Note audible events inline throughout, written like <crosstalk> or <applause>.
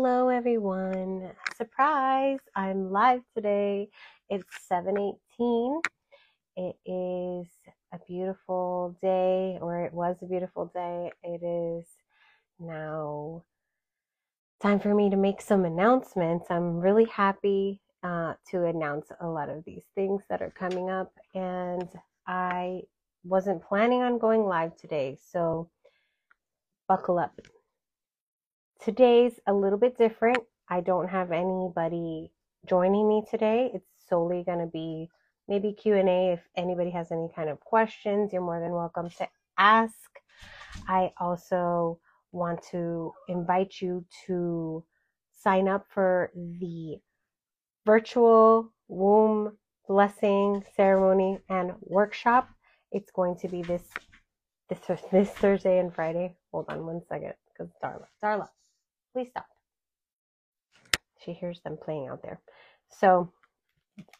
Hello everyone. Surprise! I'm live today. It's 7:18. It is a beautiful day or it was a beautiful day. It is now time for me to make some announcements. I'm really happy uh, to announce a lot of these things that are coming up and I wasn't planning on going live today, so buckle up Today's a little bit different. I don't have anybody joining me today. It's solely going to be maybe Q&A if anybody has any kind of questions, you're more than welcome to ask. I also want to invite you to sign up for the virtual womb blessing ceremony and workshop. It's going to be this this this Thursday and Friday. Hold on one second, because Darla, Darla, Please stop. She hears them playing out there. So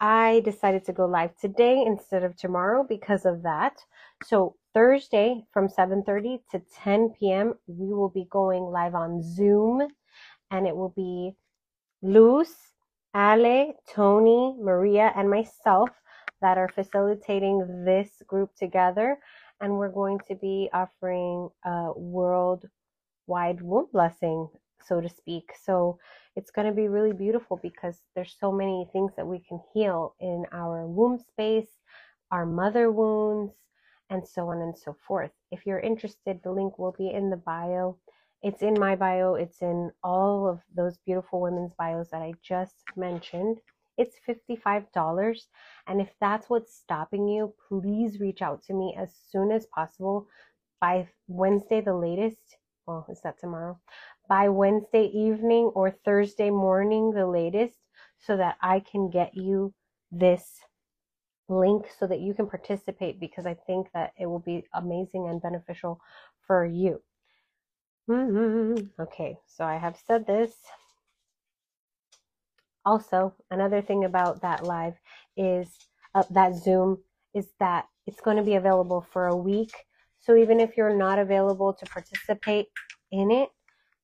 I decided to go live today instead of tomorrow because of that. So Thursday from 7:30 to 10 p.m. we will be going live on Zoom and it will be Luz, Ale, Tony, Maria and myself that are facilitating this group together and we're going to be offering a worldwide womb blessing so to speak. So it's going to be really beautiful because there's so many things that we can heal in our womb space, our mother wounds, and so on and so forth. If you're interested, the link will be in the bio. It's in my bio, it's in all of those beautiful women's bios that I just mentioned. It's $55. And if that's what's stopping you, please reach out to me as soon as possible by Wednesday, the latest. Well, is that tomorrow? By Wednesday evening or Thursday morning, the latest, so that I can get you this link so that you can participate because I think that it will be amazing and beneficial for you. Mm-hmm. Okay, so I have said this. Also, another thing about that live is uh, that Zoom is that it's going to be available for a week. So even if you're not available to participate in it,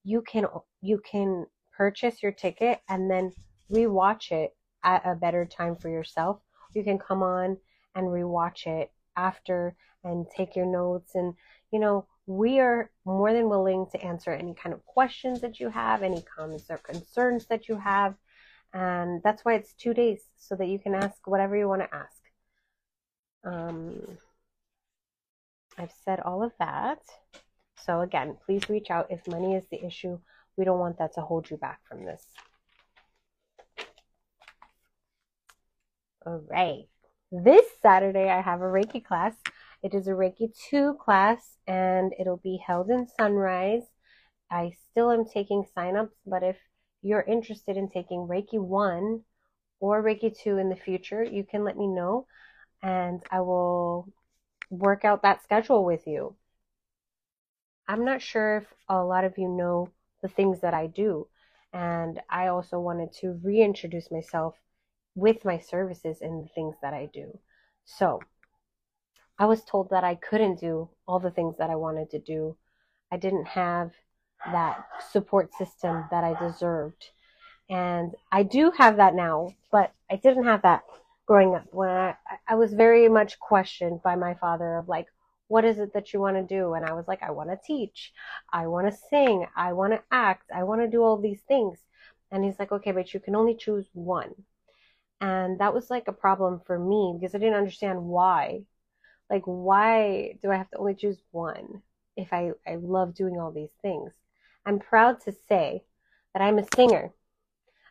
you can you can purchase your ticket and then rewatch it at a better time for yourself. You can come on and rewatch it after and take your notes and you know we are more than willing to answer any kind of questions that you have, any comments or concerns that you have. And that's why it's two days so that you can ask whatever you want to ask. Um, I've said all of that. So again, please reach out if money is the issue. We don't want that to hold you back from this. All right. This Saturday, I have a Reiki class. It is a Reiki 2 class and it'll be held in Sunrise. I still am taking signups, but if you're interested in taking Reiki 1 or Reiki 2 in the future, you can let me know and I will work out that schedule with you. I'm not sure if a lot of you know the things that I do. And I also wanted to reintroduce myself with my services and the things that I do. So I was told that I couldn't do all the things that I wanted to do. I didn't have that support system that I deserved. And I do have that now, but I didn't have that growing up when I, I was very much questioned by my father of like, what is it that you want to do? And I was like, I want to teach. I want to sing. I want to act. I want to do all these things. And he's like, okay, but you can only choose one. And that was like a problem for me because I didn't understand why. Like, why do I have to only choose one if I, I love doing all these things? I'm proud to say that I'm a singer.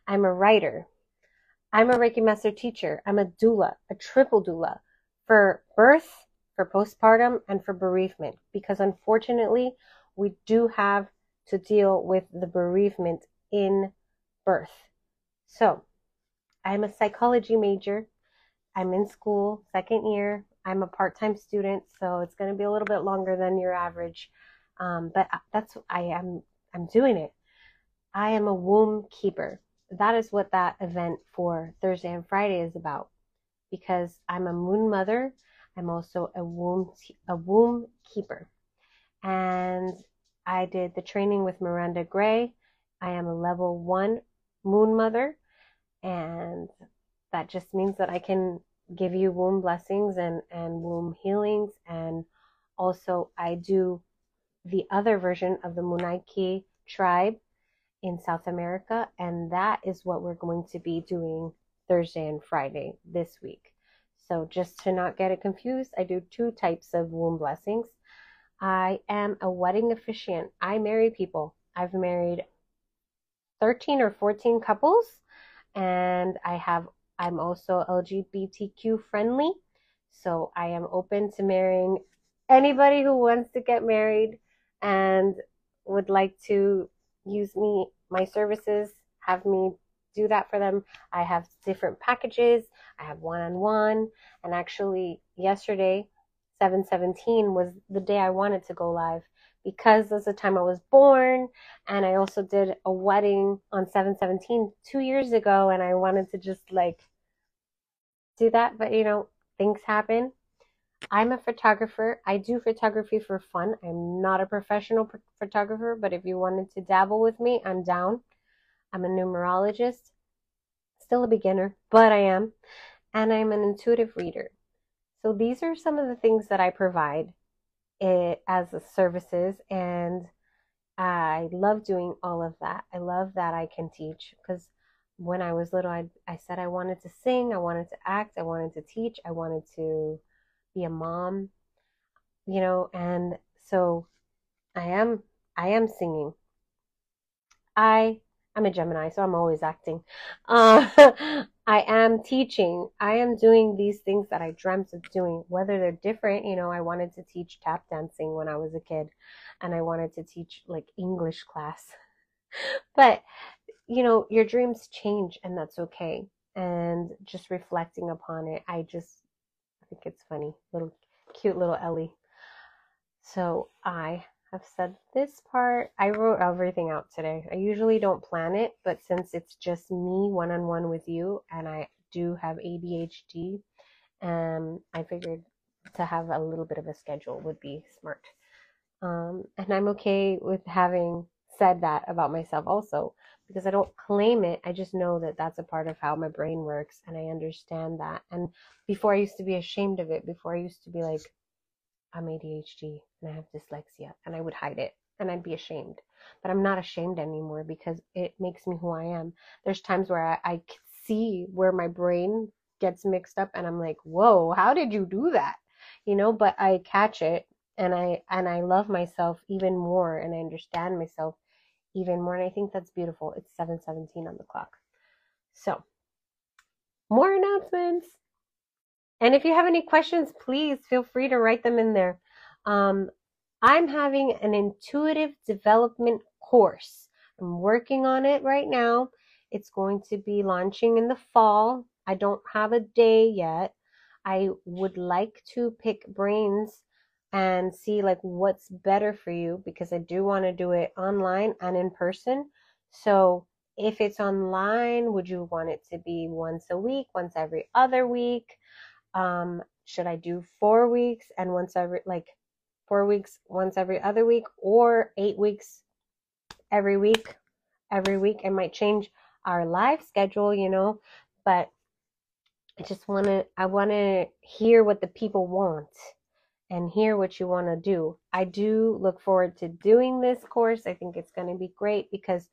I'm a writer. I'm a Reiki Master teacher. I'm a doula, a triple doula for birth, for postpartum and for bereavement because unfortunately we do have to deal with the bereavement in birth. So, I'm a psychology major. I'm in school, second year. I'm a part-time student, so it's going to be a little bit longer than your average. Um, but that's I am I'm doing it. I am a womb keeper. That is what that event for Thursday and Friday is about. Because I'm a moon mother I'm also a womb a womb keeper, and I did the training with Miranda Gray I am a level one moon mother, and that just means that I can give you womb blessings and, and womb healings. And also, I do the other version of the Munay-Ki tribe in South America, and that is what we're going to be doing Thursday and Friday this week. So, just to not get it confused, I do two types of womb blessings. I am a wedding officiant. I marry people. I've married 13 or 14 couples, and I have I'm also LGBTQ friendly. So I am open to marrying anybody who wants to get married and would like to use me, my services, have me do that for them. I have different packages. I have one on one. And actually, yesterday, 717 was the day I wanted to go live because that's the time I was born. And I also did a wedding on 717 two years ago. And I wanted to just like do that. But you know, things happen. I'm a photographer. I do photography for fun. I'm not a professional photographer, but if you wanted to dabble with me, I'm down. I'm a numerologist, still a beginner, but I am. And I'm an intuitive reader. So these are some of the things that I provide eh, as services and I love doing all of that. I love that I can teach because when I was little, I, I said I wanted to sing, I wanted to act, I wanted to teach, I wanted to be a mom, you know, and so I am I am singing. I I'm a Gemini, so I'm always acting. Uh, <laughs> I am teaching. I am doing these things that I dreamt of doing, whether they're different. You know, I wanted to teach tap dancing when I was a kid, and I wanted to teach like English class. <laughs> but, you know, your dreams change, and that's okay. And just reflecting upon it, I just I think it's funny. Little cute little Ellie. So I have said this part. I wrote everything out today. I usually don't plan it, but since it's just me one on one with you and I do have ADHD, um, I figured to have a little bit of a schedule would be smart. Um, and I'm okay with having said that about myself also because I don't claim it. I just know that that's a part of how my brain works and I understand that. And before I used to be ashamed of it, before I used to be like, I'm ADHD and I have dyslexia and I would hide it and I'd be ashamed. But I'm not ashamed anymore because it makes me who I am. There's times where I, I see where my brain gets mixed up and I'm like, whoa, how did you do that? You know, but I catch it and I and I love myself even more and I understand myself even more. And I think that's beautiful. It's 717 on the clock. So more announcements. And if you have any questions, please feel free to write them in there. Um, I'm having an intuitive development course. I'm working on it right now. It's going to be launching in the fall. I don't have a day yet. I would like to pick brains and see like what's better for you because I do want to do it online and in person. So if it's online, would you want it to be once a week, once every other week? Um, should I do four weeks and once every like four weeks once every other week or eight weeks every week every week? It might change our live schedule you know but i just want to i want to hear what the people want and hear what you want to do. I do look forward to doing this course. I think it's going to be great because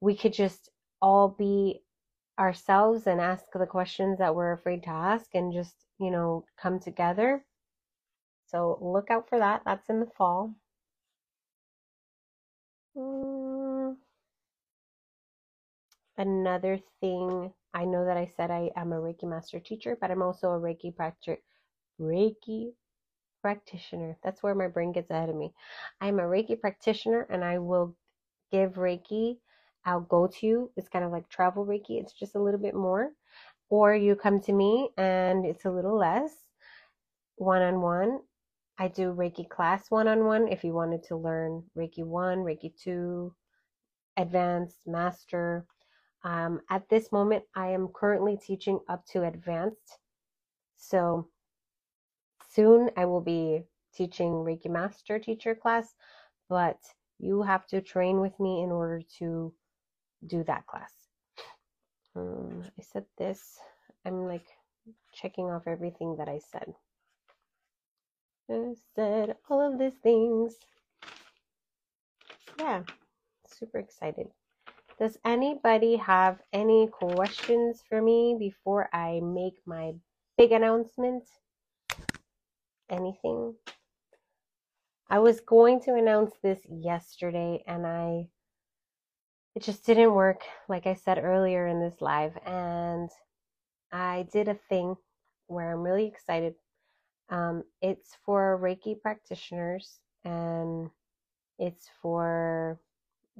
we could just all be ourselves and ask the questions that we're afraid to ask and just, you know, come together. So look out for that. That's in the fall. Mm. Another thing, I know that I said I am a Reiki master teacher, but I'm also a Reiki practitioner. Reiki practitioner. That's where my brain gets ahead of me. I'm a Reiki practitioner and I will give Reiki I'll go to. It's kind of like travel Reiki, it's just a little bit more. Or you come to me and it's a little less one on one. I do Reiki class one on one if you wanted to learn Reiki 1, Reiki 2, advanced, master. Um, at this moment, I am currently teaching up to advanced. So soon I will be teaching Reiki Master teacher class, but You have to train with me in order to do that class. Um, I said this. I'm like checking off everything that I said. I said all of these things. Yeah, super excited. Does anybody have any questions for me before I make my big announcement? Anything? I was going to announce this yesterday and I it just didn't work like I said earlier in this live and I did a thing where I'm really excited. Um, it's for Reiki practitioners and it's for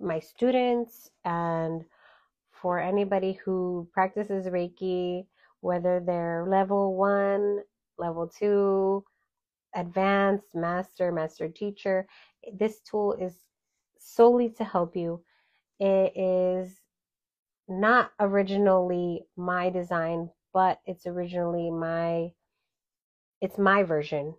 my students and for anybody who practices Reiki, whether they're level one, level two, advanced, master, master teacher. This tool is solely to help you. It is not originally my design, but it's originally my it's my version.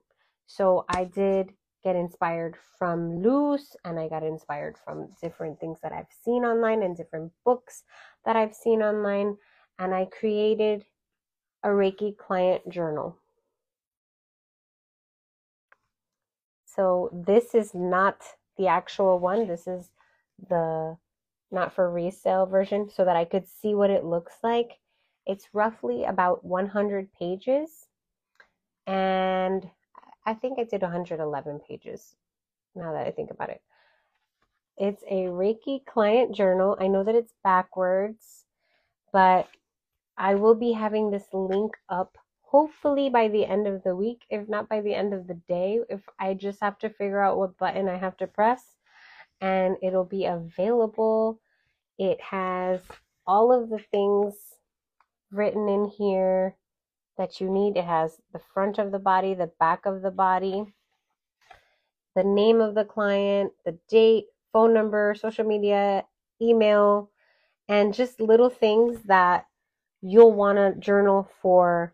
So I did get inspired from Luz and I got inspired from different things that I've seen online and different books that I've seen online and I created a Reiki client journal. So this is not the actual one. This is the not for resale version so that I could see what it looks like. It's roughly about 100 pages. And I think I did 111 pages now that I think about it. It's a Reiki client journal. I know that it's backwards, but I will be having this link up hopefully by the end of the week, if not by the end of the day, if I just have to figure out what button I have to press, and it'll be available. It has all of the things written in here that you need. It has the front of the body, the back of the body, the name of the client, the date, phone number, social media, email, and just little things that you'll want to journal for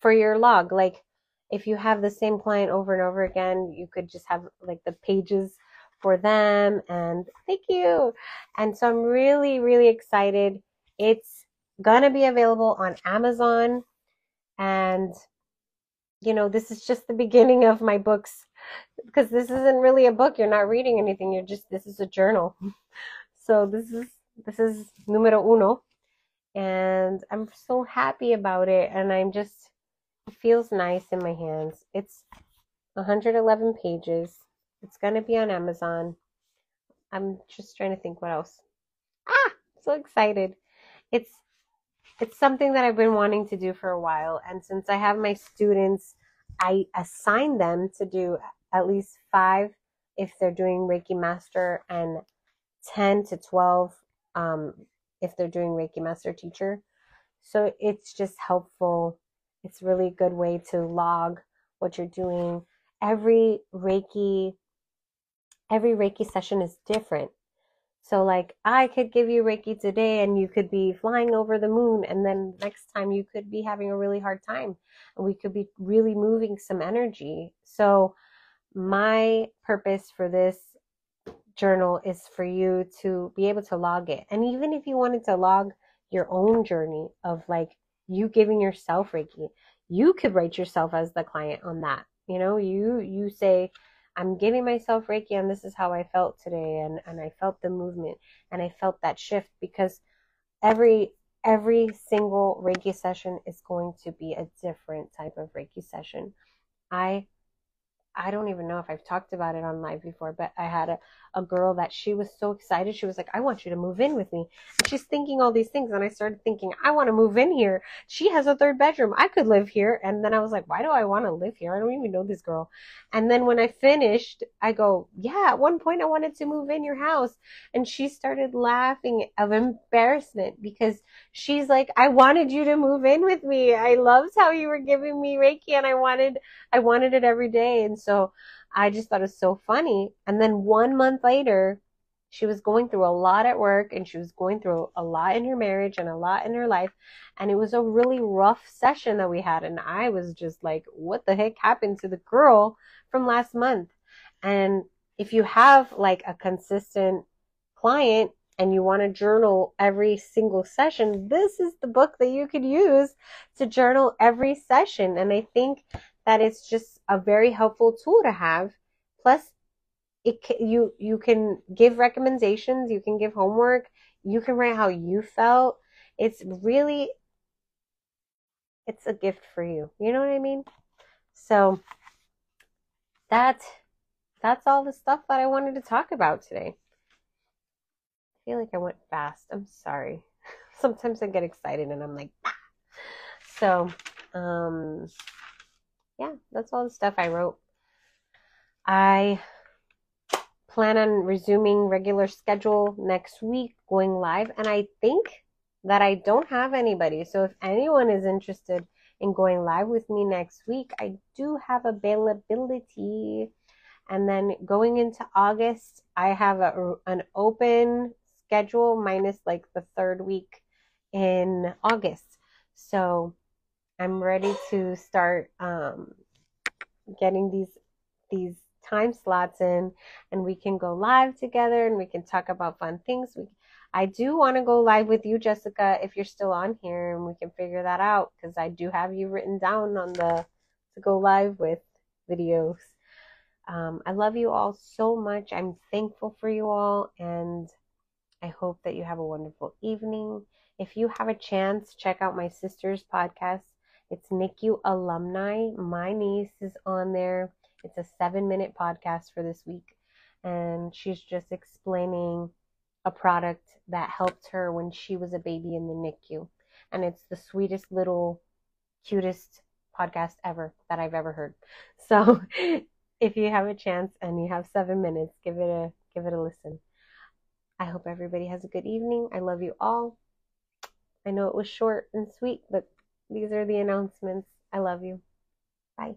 for your log. Like if you have the same client over and over again, you could just have like the pages for them and thank you. And so I'm really, really excited. It's gonna be available on Amazon and you know, this is just the beginning of my books because this isn't really a book. You're not reading anything. You're just this is a journal. <laughs> So this is this is numero uno and I'm so happy about it and I'm just it feels nice in my hands. It's 111 pages. It's going to be on Amazon. I'm just trying to think what else. Ah, so excited. It's it's something that I've been wanting to do for a while and since I have my students, I assign them to do at least 5 if they're doing Reiki Master and 10 to 12 um, if they're doing Reiki Master Teacher. So it's just helpful it's really a good way to log what you're doing. Every Reiki every Reiki session is different. So like I could give you Reiki today and you could be flying over the moon and then next time you could be having a really hard time and we could be really moving some energy. So my purpose for this journal is for you to be able to log it. And even if you wanted to log your own journey of like you giving yourself Reiki. You could write yourself as the client on that. You know, you you say, I'm giving myself Reiki and this is how I felt today and, and I felt the movement and I felt that shift because every every single Reiki session is going to be a different type of Reiki session. I I don't even know if I've talked about it on live before, but I had a, a girl that she was so excited. She was like, I want you to move in with me. And she's thinking all these things. And I started thinking, I want to move in here. She has a third bedroom. I could live here. And then I was like, why do I want to live here? I don't even know this girl. And then when I finished, I go, yeah, at one point I wanted to move in your house. And she started laughing of embarrassment because she's like, I wanted you to move in with me. I loved how you were giving me Reiki and I wanted, I wanted it every day. And so I just thought it was so funny. And then one month later, she was going through a lot at work and she was going through a lot in her marriage and a lot in her life. And it was a really rough session that we had. And I was just like, what the heck happened to the girl from last month? And if you have like a consistent client and you want to journal every single session, this is the book that you could use to journal every session. And I think that it's just a very helpful tool to have. Plus, it you you can give recommendations, you can give homework, you can write how you felt. It's really it's a gift for you. You know what I mean? So that that's all the stuff that I wanted to talk about today. I feel like I went fast. I'm sorry. <laughs> Sometimes I get excited and I'm like, ah. so um, yeah, that's all the stuff I wrote. I plan on resuming regular schedule next week, going live, and I think that I don't have anybody. So if anyone is interested in going live with me next week, I do have availability. And then going into August, I have a, an open schedule minus like the third week in August. So I'm ready to start um, getting these these time slots in, and we can go live together and we can talk about fun things. We, I do want to go live with you, Jessica, if you're still on here, and we can figure that out because I do have you written down on the to go live with videos. Um, I love you all so much. I'm thankful for you all, and I hope that you have a wonderful evening. If you have a chance, check out my sister's podcast. It's NICU alumni. My niece is on there. It's a seven minute podcast for this week, and she's just explaining a product that helped her when she was a baby in the NICU. And it's the sweetest little, cutest podcast ever that I've ever heard. <laughs> So if you have a chance and you have seven minutes, give it a give it a listen. I hope everybody has a good evening. I love you all. I know it was short and sweet, but these are the announcements. I love you. Bye.